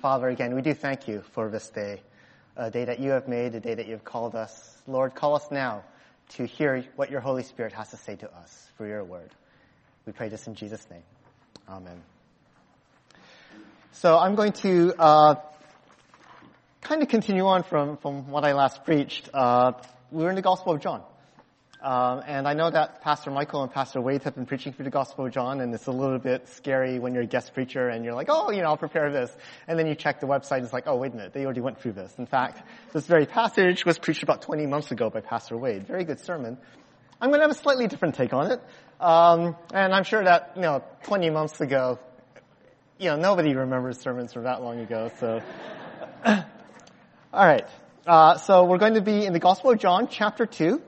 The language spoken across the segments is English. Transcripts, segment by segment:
Father, again, we do thank you for this day, a day that you have made, a day that you have called us. Lord, call us now to hear what your Holy Spirit has to say to us for your word. We pray this in Jesus' name. Amen. So I'm going to uh, kind of continue on from, from what I last preached. Uh, we're in the Gospel of John. Um, and I know that Pastor Michael and Pastor Wade have been preaching through the Gospel of John, and it's a little bit scary when you're a guest preacher and you're like, oh, you know, I'll prepare this. And then you check the website and it's like, oh, wait a minute, they already went through this. In fact, this very passage was preached about 20 months ago by Pastor Wade. Very good sermon. I'm going to have a slightly different take on it. Um, and I'm sure that, you know, 20 months ago, you know, nobody remembers sermons from that long ago, so. All right. Uh, so we're going to be in the Gospel of John, chapter 2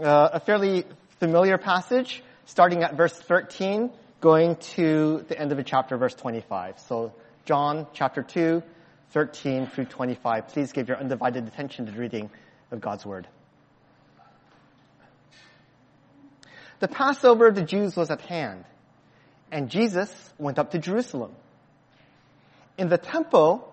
uh, a fairly familiar passage, starting at verse 13, going to the end of the chapter, verse 25. So John chapter 2, 13 through 25. Please give your undivided attention to the reading of God's Word. The Passover of the Jews was at hand, and Jesus went up to Jerusalem. In the temple,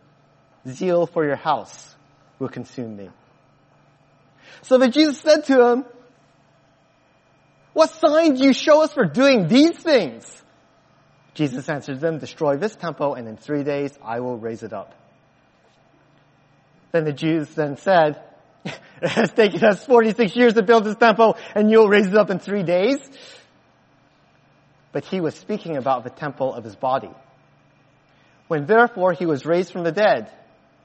zeal for your house will consume me. So then Jesus said to him, what sign do you show us for doing these things? Jesus answered them, destroy this temple and in three days I will raise it up. Then the Jews then said, it has taken us 46 years to build this temple and you'll raise it up in three days. But he was speaking about the temple of his body. When therefore he was raised from the dead,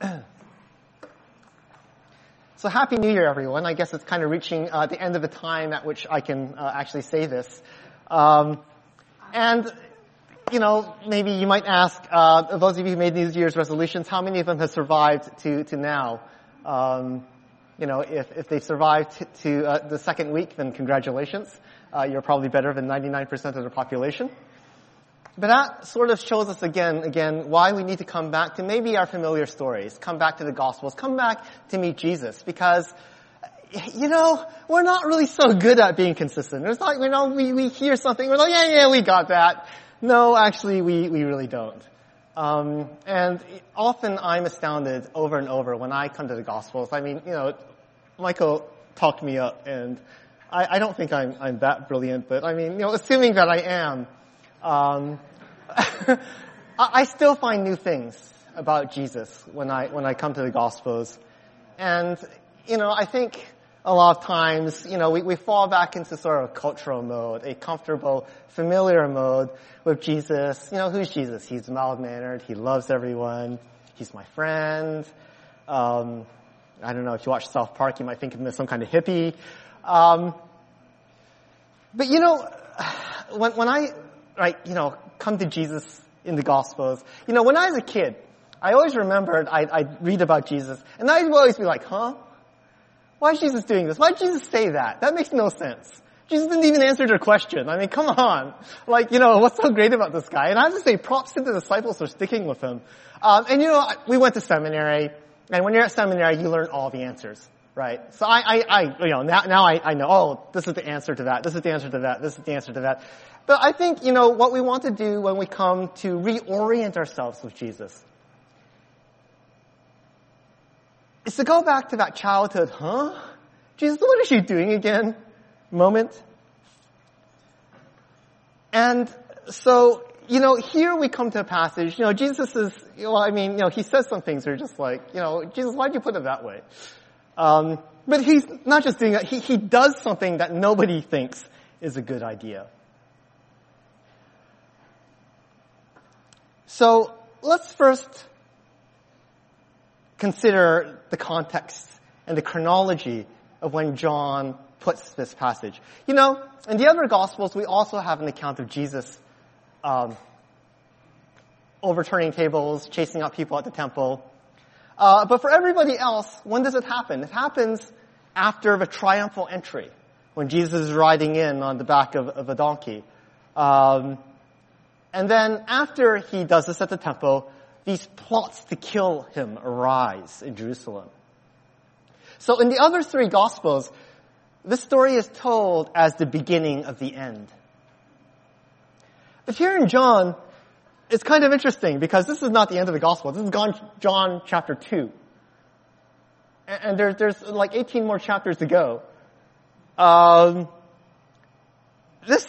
so happy new year everyone. I guess it's kind of reaching uh, the end of the time at which I can uh, actually say this. Um, and you know, maybe you might ask, uh, those of you who made New year's resolutions, how many of them have survived to, to now? Um, you know, if, if they survived to, to uh, the second week, then congratulations. Uh, you're probably better than 99% of the population. But that sort of shows us again, again, why we need to come back to maybe our familiar stories, come back to the Gospels, come back to meet Jesus, because, you know, we're not really so good at being consistent. It's like, you know, we, we hear something, we're like, yeah, yeah, we got that. No, actually, we, we really don't. Um, and often I'm astounded over and over when I come to the Gospels. I mean, you know, Michael talked me up, and I, I don't think I'm, I'm that brilliant, but I mean, you know, assuming that I am, um, I still find new things about Jesus when I when I come to the Gospels, and you know I think a lot of times you know we, we fall back into sort of a cultural mode, a comfortable, familiar mode with Jesus. You know who's Jesus? He's mild mannered. He loves everyone. He's my friend. Um, I don't know if you watch South Park, you might think of him as some kind of hippie. Um, but you know, when when I right, you know, come to Jesus in the Gospels. You know, when I was a kid, I always remembered, I, I'd read about Jesus, and I'd always be like, huh? Why is Jesus doing this? Why did Jesus say that? That makes no sense. Jesus didn't even answer their question. I mean, come on. Like, you know, what's so great about this guy? And I have to say, props to the disciples for sticking with him. Um, and you know, we went to seminary, and when you're at seminary, you learn all the answers right? So I, I, I, you know, now, now I, I know, oh, this is the answer to that, this is the answer to that, this is the answer to that. But I think, you know, what we want to do when we come to reorient ourselves with Jesus is to go back to that childhood, huh? Jesus, what is you doing again? Moment. And so, you know, here we come to a passage, you know, Jesus is, well, I mean, you know, he says some things that are just like, you know, Jesus, why'd you put it that way? Um, but he's not just doing that, he, he does something that nobody thinks is a good idea. So, let's first consider the context and the chronology of when John puts this passage. You know, in the other Gospels, we also have an account of Jesus um, overturning tables, chasing out people at the temple. Uh, but for everybody else, when does it happen? It happens after the triumphal entry, when Jesus is riding in on the back of, of a donkey. Um, and then after he does this at the temple, these plots to kill him arise in Jerusalem. So in the other three gospels, this story is told as the beginning of the end. But here in John, it's kind of interesting because this is not the end of the gospel. This is John chapter 2. And there's, there's like 18 more chapters to go. Um, this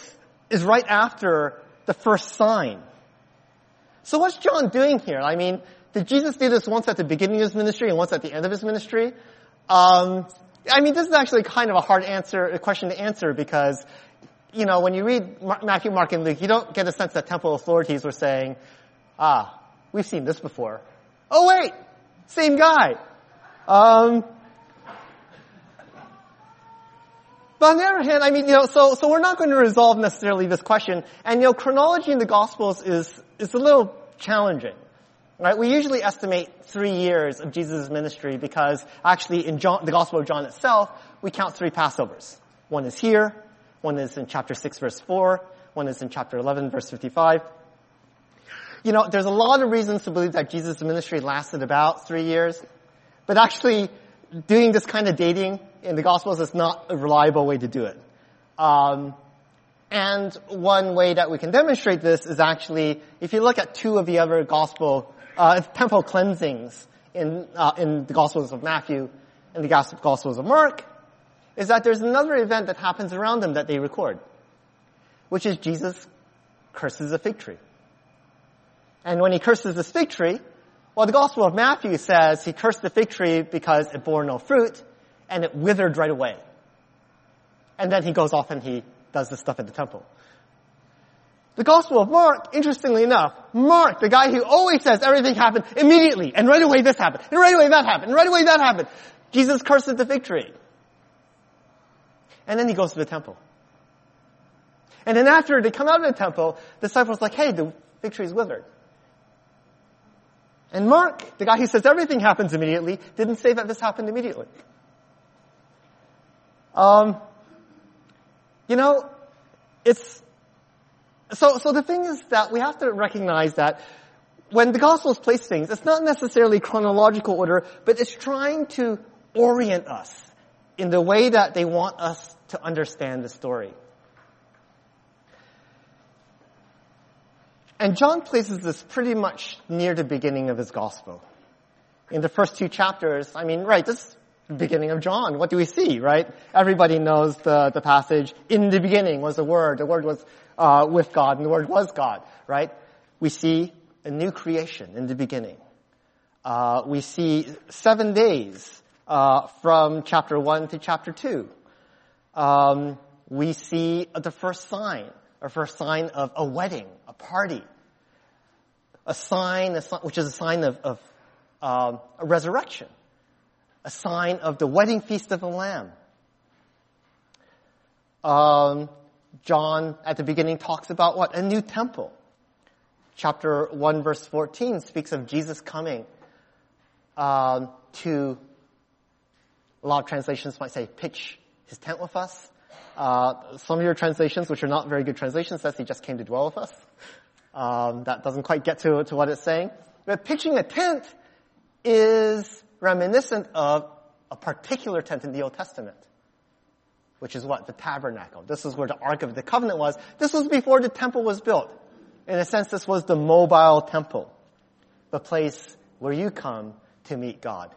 is right after the first sign. So what's John doing here? I mean, did Jesus do this once at the beginning of his ministry and once at the end of his ministry? Um, I mean, this is actually kind of a hard answer, a question to answer because, you know, when you read Matthew, Mark, and Luke, you don't get a sense that temple authorities were saying, ah, we've seen this before. Oh wait, same guy. Um, But on the other hand, I mean, you know, so, so we're not going to resolve necessarily this question. And, you know, chronology in the Gospels is, is a little challenging. Right? We usually estimate three years of Jesus' ministry because actually in John, the Gospel of John itself, we count three Passovers. One is here, one is in chapter 6 verse 4, one is in chapter 11 verse 55. You know, there's a lot of reasons to believe that Jesus' ministry lasted about three years, but actually doing this kind of dating in the Gospels is not a reliable way to do it. Um, and one way that we can demonstrate this is actually, if you look at two of the other Gospel uh, temple cleansings in uh, in the Gospels of Matthew and the Gospels of Mark, is that there's another event that happens around them that they record, which is Jesus curses a fig tree. And when he curses this fig tree, well, the Gospel of Matthew says he cursed the fig tree because it bore no fruit and it withered right away. And then he goes off and he does this stuff at the temple. The Gospel of Mark, interestingly enough, Mark, the guy who always says everything happened immediately, and right away this happened, and right away that happened, and right away that happened. Jesus curses the fig tree. And then he goes to the temple. And then after they come out of the temple, the disciples like, hey, the fig tree is withered. And Mark, the guy who says everything happens immediately, didn't say that this happened immediately. Um, you know, it's, so, so the thing is that we have to recognize that when the Gospels place things, it's not necessarily chronological order, but it's trying to orient us in the way that they want us to understand the story. And John places this pretty much near the beginning of his gospel. In the first two chapters, I mean, right, this is the beginning of John. What do we see, right? Everybody knows the, the passage. In the beginning was the Word. The Word was uh, with God, and the Word was God, right? We see a new creation in the beginning. Uh, we see seven days uh, from chapter one to chapter two. Um, we see the first sign or for a sign of a wedding, a party. A sign, which is a sign of, of um, a resurrection. A sign of the wedding feast of the Lamb. Um, John at the beginning talks about what? A new temple. Chapter 1 verse 14 speaks of Jesus coming um, to, a lot of translations might say, pitch his tent with us. Uh, some of your translations, which are not very good translations, says he just came to dwell with us. Um, that doesn't quite get to, to what it's saying. But pitching a tent is reminiscent of a particular tent in the Old Testament, which is what? The tabernacle. This is where the Ark of the Covenant was. This was before the temple was built. In a sense, this was the mobile temple, the place where you come to meet God.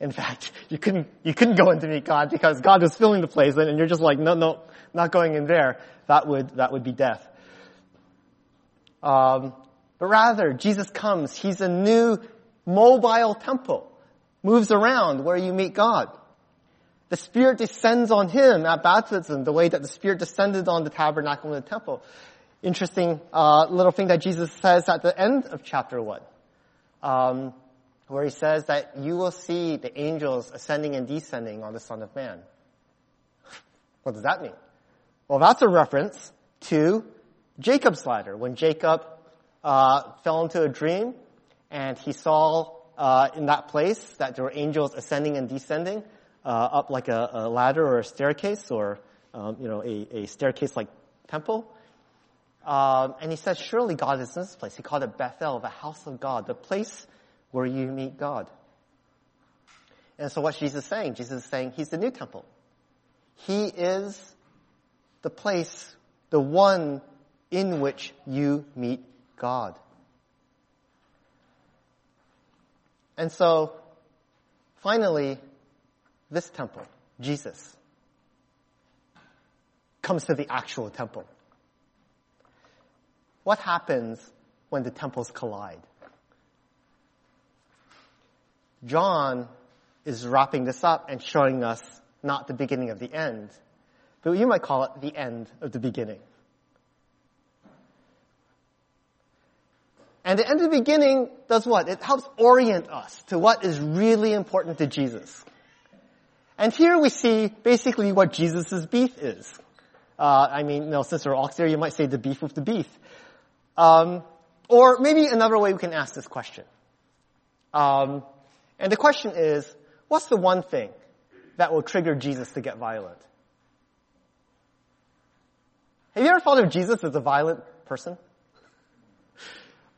In fact, you couldn't, you couldn't go in to meet God because God was filling the place and you're just like, no, no, not going in there. That would, that would be death. Um, but rather, Jesus comes. He's a new mobile temple. Moves around where you meet God. The Spirit descends on him at baptism the way that the Spirit descended on the tabernacle in the temple. Interesting uh, little thing that Jesus says at the end of chapter 1. Um, where he says that you will see the angels ascending and descending on the Son of Man. What does that mean? Well, that's a reference to Jacob's ladder. When Jacob uh, fell into a dream and he saw uh, in that place that there were angels ascending and descending uh, up like a, a, ladder or a staircase or um, you know a, a staircase-like temple. Um, and he said, surely God is in this place. He called it Bethel, the house of God, the place where you meet God. And so what's Jesus is saying? Jesus is saying he's the new temple. He is the place, the one in which you meet God. And so, finally, this temple, Jesus, comes to the actual temple. What happens when the temples collide? John is wrapping this up and showing us not the beginning of the end, but you might call it the end of the beginning. And the end of the beginning does what? It helps orient us to what is really important to Jesus. And here we see basically what Jesus' beef is. Uh, I mean, you know, since we're ox there, you might say the beef with the beef. Um, or maybe another way we can ask this question. Um, and the question is, what's the one thing that will trigger Jesus to get violent? Have you ever thought of Jesus as a violent person?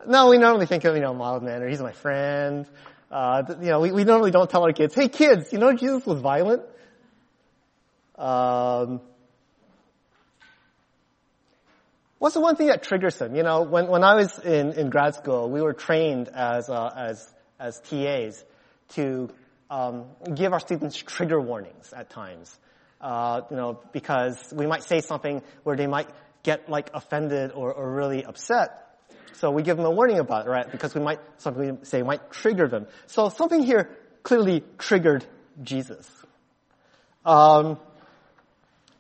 No, we normally think of, you know, a mild manner. He's my friend. Uh, you know, we, we normally don't tell our kids, hey kids, you know Jesus was violent? Um, what's the one thing that triggers him? You know, when, when I was in, in grad school, we were trained as, uh, as, as TAs to um, give our students trigger warnings at times. Uh, you know, because we might say something where they might get like offended or, or really upset. So we give them a warning about it, right? Because we might, something we say might trigger them. So something here clearly triggered Jesus. Um,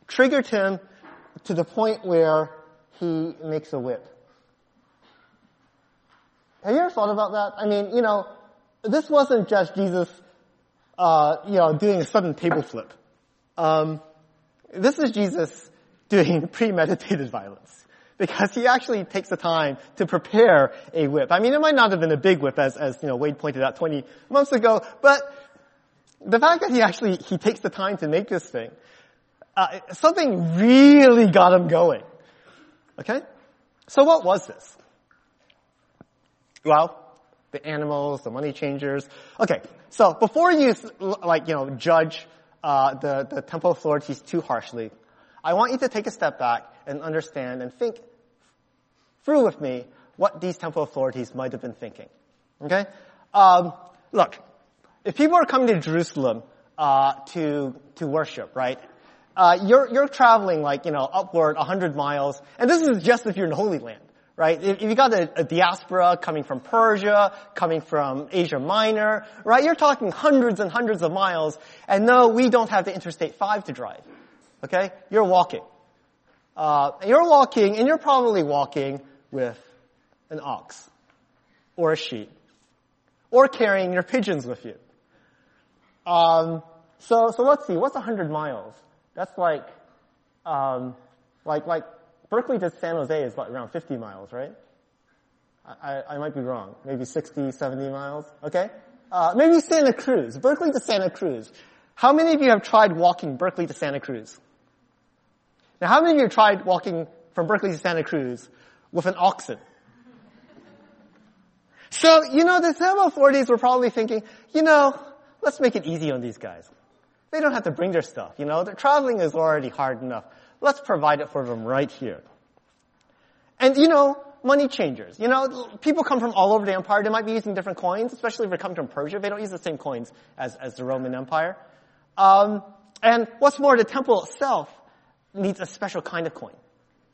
triggered him to the point where he makes a whip. Have you ever thought about that? I mean, you know, this wasn't just Jesus, uh, you know, doing a sudden table flip. Um, this is Jesus doing premeditated violence because he actually takes the time to prepare a whip. I mean, it might not have been a big whip as, as, you know, Wade pointed out 20 months ago, but the fact that he actually, he takes the time to make this thing, uh, something really got him going. Okay? So what was this? Well, the animals, the money changers. Okay, so before you, like, you know, judge, uh, the, the temple authorities too harshly, I want you to take a step back and understand and think through with me what these temple authorities might have been thinking. Okay? Um, look, if people are coming to Jerusalem uh, to to worship, right? Uh, you're you're traveling like you know upward 100 miles, and this is just if you're in the Holy Land, right? If, you got a, a, diaspora coming from Persia, coming from Asia Minor, right? You're talking hundreds and hundreds of miles, and no, we don't have the Interstate 5 to drive. Okay, you're walking. Uh, you're walking, and you're probably walking with an ox or a sheep or carrying your pigeons with you. Um, so, so let's see, what's 100 miles? That's like, um, like, like Berkeley to San Jose is about around 50 miles, right? I, I might be wrong. Maybe 60, 70 miles. Okay? Uh, maybe Santa Cruz. Berkeley to Santa Cruz. How many of you have tried walking Berkeley to Santa Cruz? Now, how many of you have tried walking from Berkeley to Santa Cruz with an oxen? So, you know, the authorities were probably thinking, you know, let's make it easy on these guys. They don't have to bring their stuff, you know, their traveling is already hard enough. Let's provide it for them right here. And, you know, money changers. You know, people come from all over the empire. They might be using different coins, especially if they come from Persia. They don't use the same coins as, as the Roman Empire. Um, and what's more, the temple itself needs a special kind of coin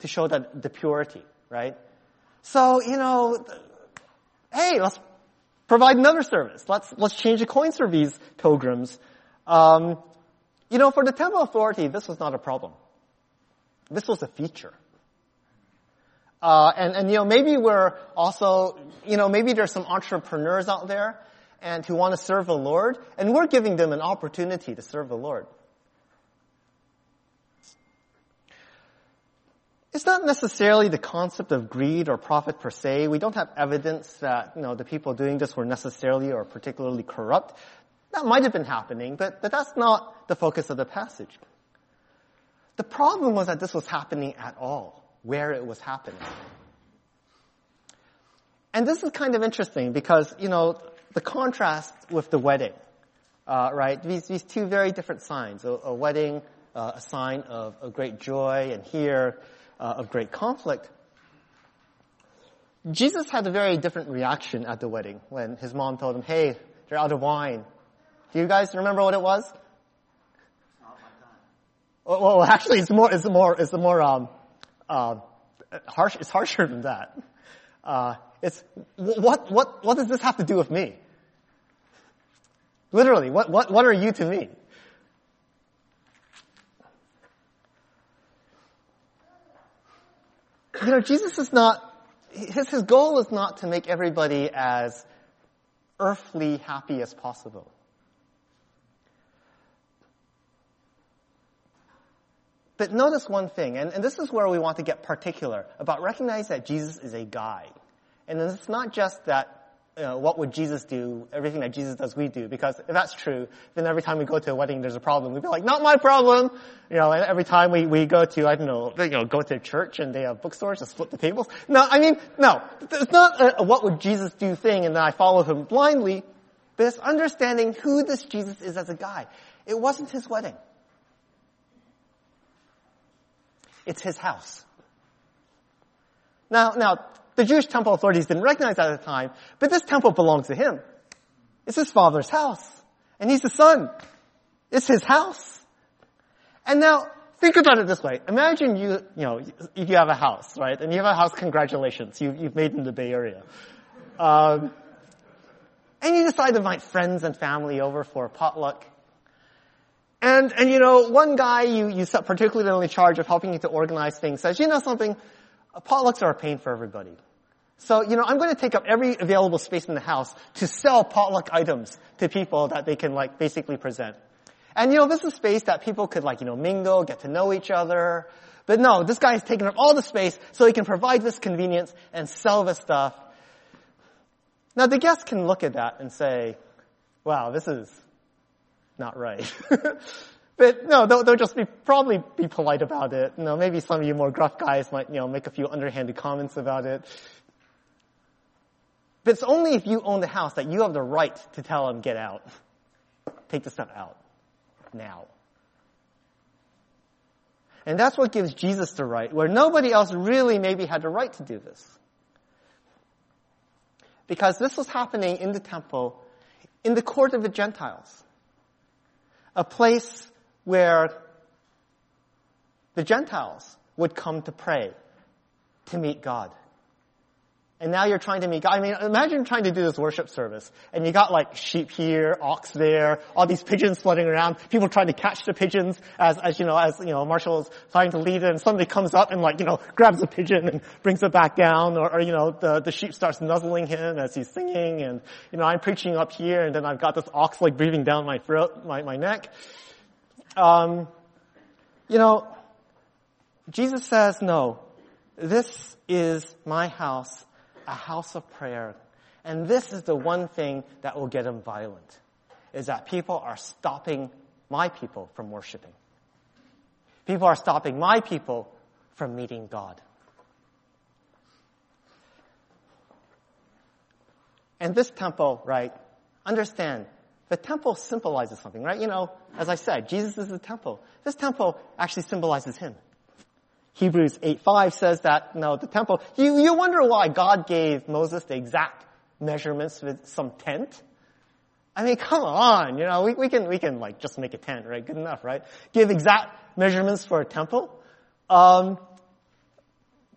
to show that the purity, right? So, you know, hey, let's provide another service. Let's, let's change the coins for these pilgrims. Um, you know, for the temple authority, this was not a problem. This was a feature. Uh, and, and, you know, maybe we're also, you know, maybe there's some entrepreneurs out there and who want to serve the Lord, and we're giving them an opportunity to serve the Lord. It's not necessarily the concept of greed or profit per se. We don't have evidence that, you know, the people doing this were necessarily or particularly corrupt. That might have been happening, but, but that's not the focus of the passage. The problem was that this was happening at all, where it was happening. And this is kind of interesting because, you know, the contrast with the wedding, uh, right? These, these two very different signs. A, a wedding, uh, a sign of, great joy, and here, uh, of great conflict. Jesus had a very different reaction at the wedding when his mom told him, hey, they're out of wine. Do you guys remember what it was? Well, actually, it's more, it's more, it's more, um, uh, harsh, it's harsher than that. Uh, it's, what, what, what does this have to do with me? Literally, what, what, what are you to me? you know, Jesus is not, his, his goal is not to make everybody as earthly happy as possible. But notice one thing, and, and this is where we want to get particular about recognize that Jesus is a guide. And it's not just that know, what would Jesus do? Everything that Jesus does, we do. Because if that's true, then every time we go to a wedding, there's a problem. We'd be like, not my problem. You know, and every time we, we go to, I don't know, you know, go to church and they have bookstores to split the tables. No, I mean, no. It's not a, a what would Jesus do thing and then I follow him blindly. But it's understanding who this Jesus is as a guy. It wasn't his wedding. It's his house. Now, now, the Jewish temple authorities didn't recognize that at the time, but this temple belongs to him. It's his father's house. And he's the son. It's his house. And now, think about it this way. Imagine you, you know, you have a house, right? And you have a house, congratulations. You, you've made it in the Bay Area. Um, and you decide to invite friends and family over for a potluck. And, and you know, one guy you, you set particularly in charge of helping you to organize things says, you know something, potlucks are a pain for everybody. So, you know, I'm going to take up every available space in the house to sell potluck items to people that they can like basically present. And you know, this is space that people could like, you know, mingle, get to know each other. But no, this guy is taking up all the space so he can provide this convenience and sell this stuff. Now the guests can look at that and say, wow, this is not right. But no, they'll, they'll just be probably be polite about it. You know, maybe some of you more gruff guys might, you know, make a few underhanded comments about it. But it's only if you own the house that you have the right to tell them, get out. Take the stuff out. Now. And that's what gives Jesus the right, where nobody else really maybe had the right to do this. Because this was happening in the temple, in the court of the Gentiles. A place where the Gentiles would come to pray, to meet God. And now you're trying to meet God. I mean, imagine trying to do this worship service, and you got like sheep here, ox there, all these pigeons floating around, people trying to catch the pigeons as, as you know, as, you know, Marshall is trying to lead it, and somebody comes up and like, you know, grabs a pigeon and brings it back down, or, or you know, the, the sheep starts nuzzling him as he's singing, and, you know, I'm preaching up here, and then I've got this ox like breathing down my throat, my, my neck. Um, you know, Jesus says, no, this is my house, a house of prayer. And this is the one thing that will get them violent, is that people are stopping my people from worshiping. People are stopping my people from meeting God. And this temple, right, understand, the temple symbolizes something, right? You know, as I said, Jesus is the temple. This temple actually symbolizes Him. Hebrews 8.5 says that, no, the temple, you, you wonder why God gave Moses the exact measurements with some tent? I mean, come on, you know, we, we can, we can like just make a tent, right? Good enough, right? Give exact measurements for a temple. Um,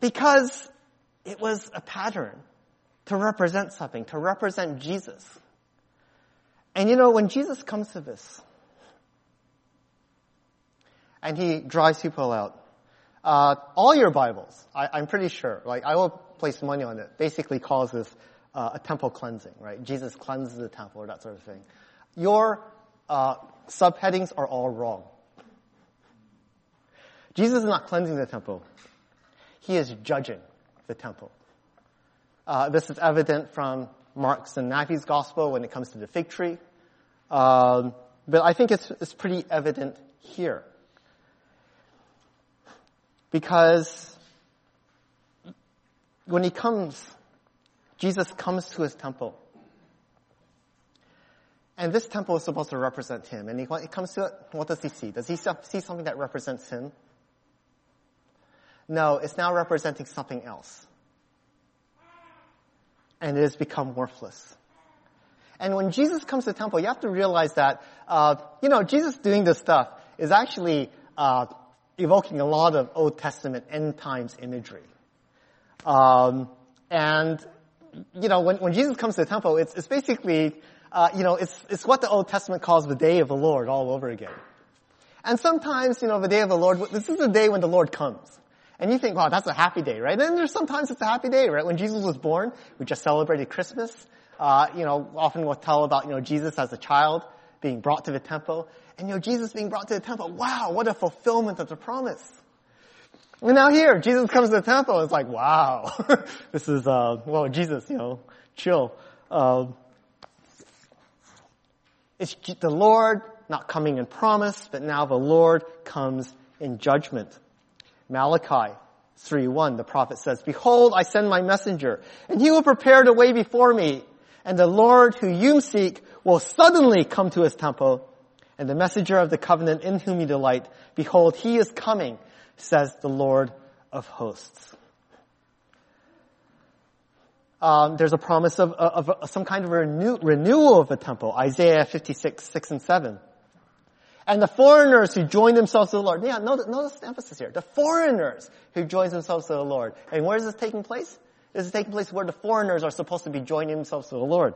because It was a pattern to represent something, to represent Jesus. And you know, when Jesus comes to this, and he drives people out, uh, all your Bibles, I, am pretty sure, like I will place money on it, basically calls this uh, a temple cleansing, right? Jesus cleanses the temple or that sort of thing. Your uh, subheadings are all wrong. Jesus is not cleansing the temple. He is judging the temple. Uh, this is evident from Mark's and Matthew's gospel when it comes to the fig tree. Um, but I think it's, it's pretty evident here. Because when he comes, Jesus comes to his temple. And this temple is supposed to represent him. And he, when he comes to it, what does he see? Does he see something that represents him? No, it's now representing something else. And it has become worthless. And when Jesus comes to the temple, you have to realize that, uh, you know, Jesus doing this stuff is actually uh, evoking a lot of Old Testament end times imagery. Um, and you know, when, when Jesus comes to the temple, it's, it's basically, uh, you know, it's, it's what the Old Testament calls the day of the Lord all over again. And sometimes, you know, the day of the Lord, this is the day when the Lord comes. And you think, wow, that's a happy day, right? And there's sometimes it's a happy day, right? When Jesus was born, we just celebrated Christmas. Uh, you know, often we'll tell about, you know, Jesus as a child being brought to the temple. And, you know, Jesus being brought to the temple. Wow, what a fulfillment of the promise. And now here, Jesus comes to the temple. It's like, wow, this is, uh, well, Jesus, you know, chill. Uh, it's the Lord not coming in promise, but now the Lord comes in judgment. Malachi 3.1, the prophet says, Behold, I send my messenger, and he will prepare the way before me, and the Lord who you seek will suddenly come to his temple, and the messenger of the covenant in whom you delight, behold, he is coming, says the Lord of hosts. Um, there's a promise of, of, of, some kind of renew, renewal of the temple, Isaiah 56, 6 and 7. And the foreigners who join themselves to the Lord. Yeah, notice, notice the emphasis here. The foreigners who join themselves to the Lord. And where is this taking place? This is taking place where the foreigners are supposed to be joining themselves to the Lord.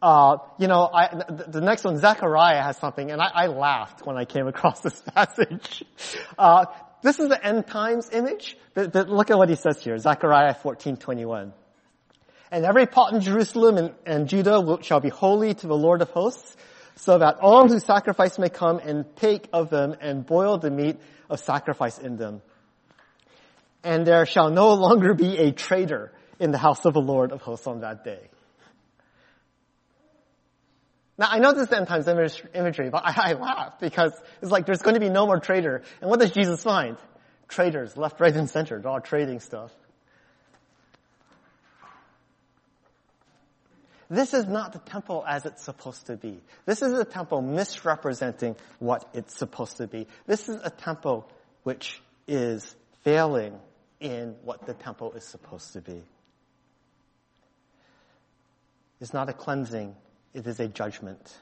Uh, you know, I, the, the, next one, Zechariah has something, and I, I laughed when I came across this passage. Uh, this is the end times image, but, look at what he says here, Zechariah 14:21. And every pot in Jerusalem and, and Judah will, shall be holy to the Lord of hosts, so that all who sacrifice may come and take of them and boil the meat of sacrifice in them. And there shall no longer be a traitor in the house of the Lord of hosts on that day. Now I know this is end times imagery, but I, I laugh because it's like there's going to be no more trader. And what does Jesus find? Traders, left, right, and center. They're all trading stuff. This is not the temple as it's supposed to be. This is a temple misrepresenting what it's supposed to be. This is a temple which is failing in what the temple is supposed to be. It's not a cleansing it is a judgment.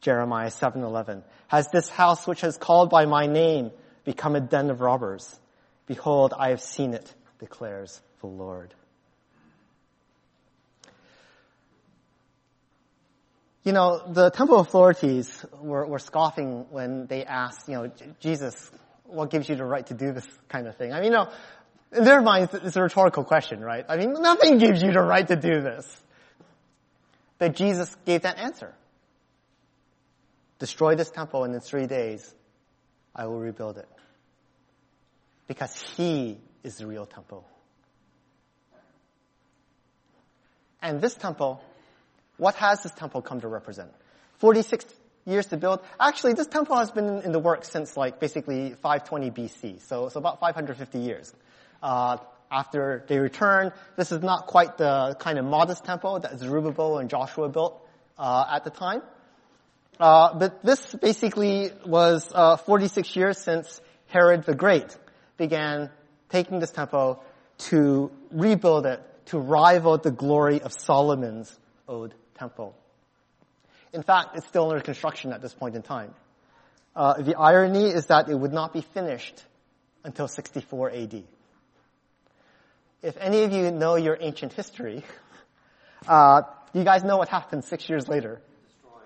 Jeremiah 7:11 Has this house which is called by my name become a den of robbers? Behold, I have seen it, declares the Lord. You know, the temple authorities were, were scoffing when they asked, you know, Jesus, what gives you the right to do this kind of thing? I mean, you know, in their minds, it's a rhetorical question, right? I mean, nothing gives you the right to do this. But Jesus gave that answer. Destroy this temple and in three days I will rebuild it. Because He is the real temple. And this temple, what has this temple come to represent? 46 years to build. Actually, this temple has been in the works since like basically 520 BC, so it's about 550 years. Uh, after they return. This is not quite the kind of modest temple that Zerubbabel and Joshua built uh, at the time. Uh, but this basically was uh, 46 years since Herod the Great began taking this temple to rebuild it to rival the glory of Solomon's old temple. In fact, it's still under construction at this point in time. Uh, the irony is that it would not be finished until 64 AD. If any of you know your ancient history, uh, you guys know what happened six years later? Destroyed.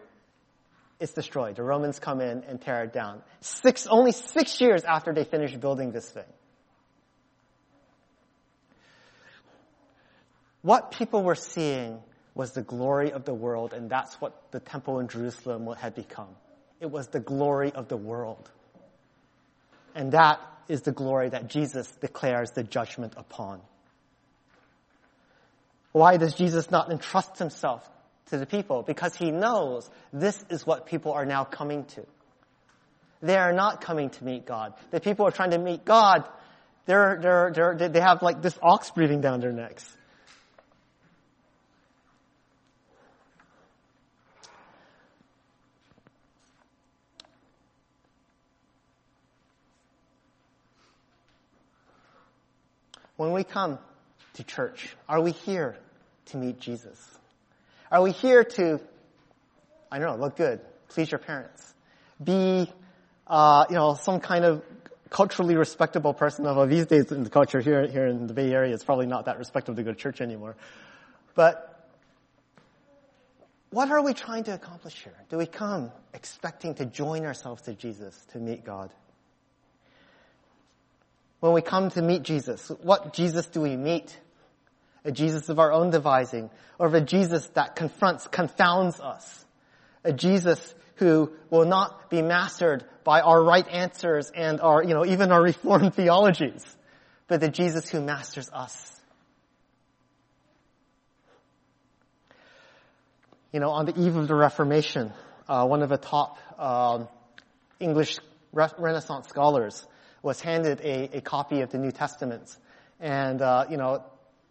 It's destroyed. The Romans come in and tear it down. Six, only six years after they finish building this thing. What people were seeing was the glory of the world, and that's what the temple in Jerusalem had become. It was the glory of the world. And that is the glory that Jesus declares the judgment upon. Why does Jesus not entrust himself to the people? Because he knows this is what people are now coming to. They are not coming to meet God. The people are trying to meet God. They're, they're, they're, they have like this ox breathing down their necks. When we come to church, are we here to meet Jesus? Are we here to, I don't know, look good, please your parents, be, uh, you know, some kind of culturally respectable person, although these days in the culture here, here in the Bay Area, it's probably not that respectable to go to church anymore. But what are we trying to accomplish here? Do we come expecting to join ourselves to Jesus to meet God? when we come to meet Jesus? What Jesus do we meet? A Jesus of our own devising, or a Jesus that confronts, confounds us? A Jesus who will not be mastered by our right answers and our, you know, even our reformed theologies, but the Jesus who masters us. You know, on the eve of the Reformation, uh, one of the top um, English Renaissance scholars was handed a, a copy of the New Testament. And, uh, you know,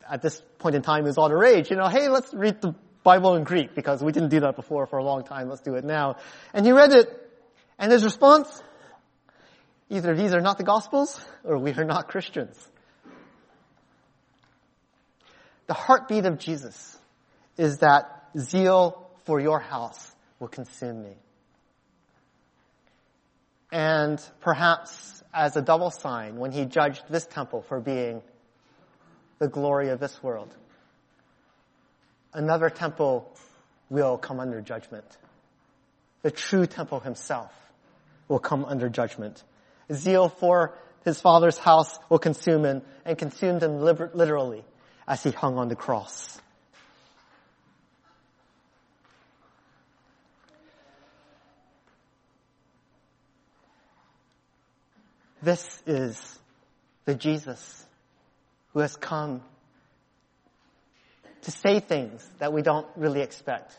at this point in time, was all the rage. You know, hey, let's read the Bible in Greek because we didn't do that before for a long time. Let's do it now. And he read it, and his response, either these are not the Gospels or we are not Christians. The heartbeat of Jesus is that zeal for your house will consume me. And perhaps as a double sign when he judged this temple for being the glory of this world. Another temple will come under judgment. The true temple himself will come under judgment. Zeal for his father's house will consume him and consumed him literally as he hung on the cross. This is the Jesus who has come to say things that we don't really expect,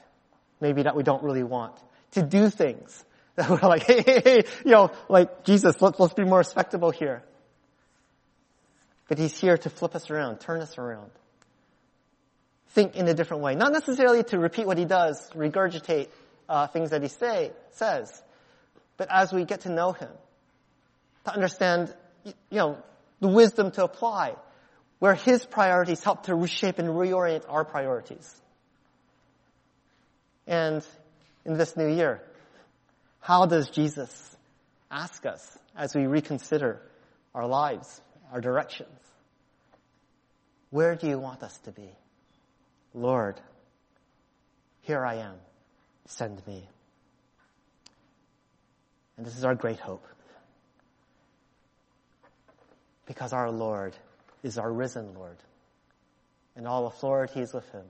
maybe that we don't really want, to do things that we're like, hey, hey, hey, you know, like Jesus, let's, let's be more respectable here. But he's here to flip us around, turn us around. Think in a different way. Not necessarily to repeat what he does, regurgitate uh, things that he say, says, but as we get to know him, to understand, you know, the wisdom to apply, where his priorities help to reshape and reorient our priorities. And in this new year, how does Jesus ask us as we reconsider our lives, our directions? Where do you want us to be? Lord, here I am. Send me. And this is our great hope because our Lord is our risen Lord, and all authority is with him.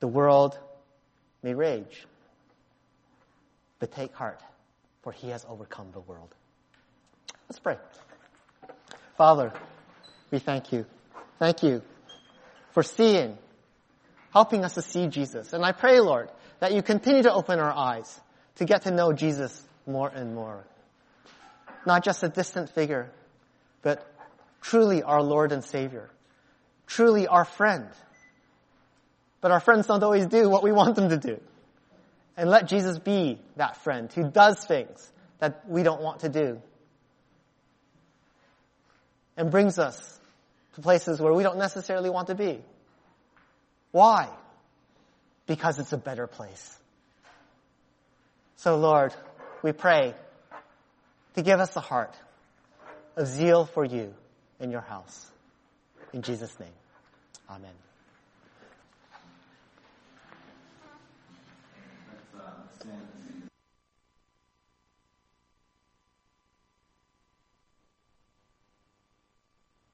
The world may rage, but take heart, for he has overcome the world. Let's pray. Father, we thank you. Thank you for seeing, helping us to see Jesus. And I pray, Lord, that you continue to open our eyes to get to know Jesus more and more not just a distant figure, but truly our Lord and Savior, truly our friend. But our friends don't always do what we want them to do. And let Jesus be that friend who does things that we don't want to do. And brings us to places where we don't necessarily want to be. Why? Because it's a better place. So Lord, we pray to give us a heart of zeal for you in your house. In Jesus' name, amen.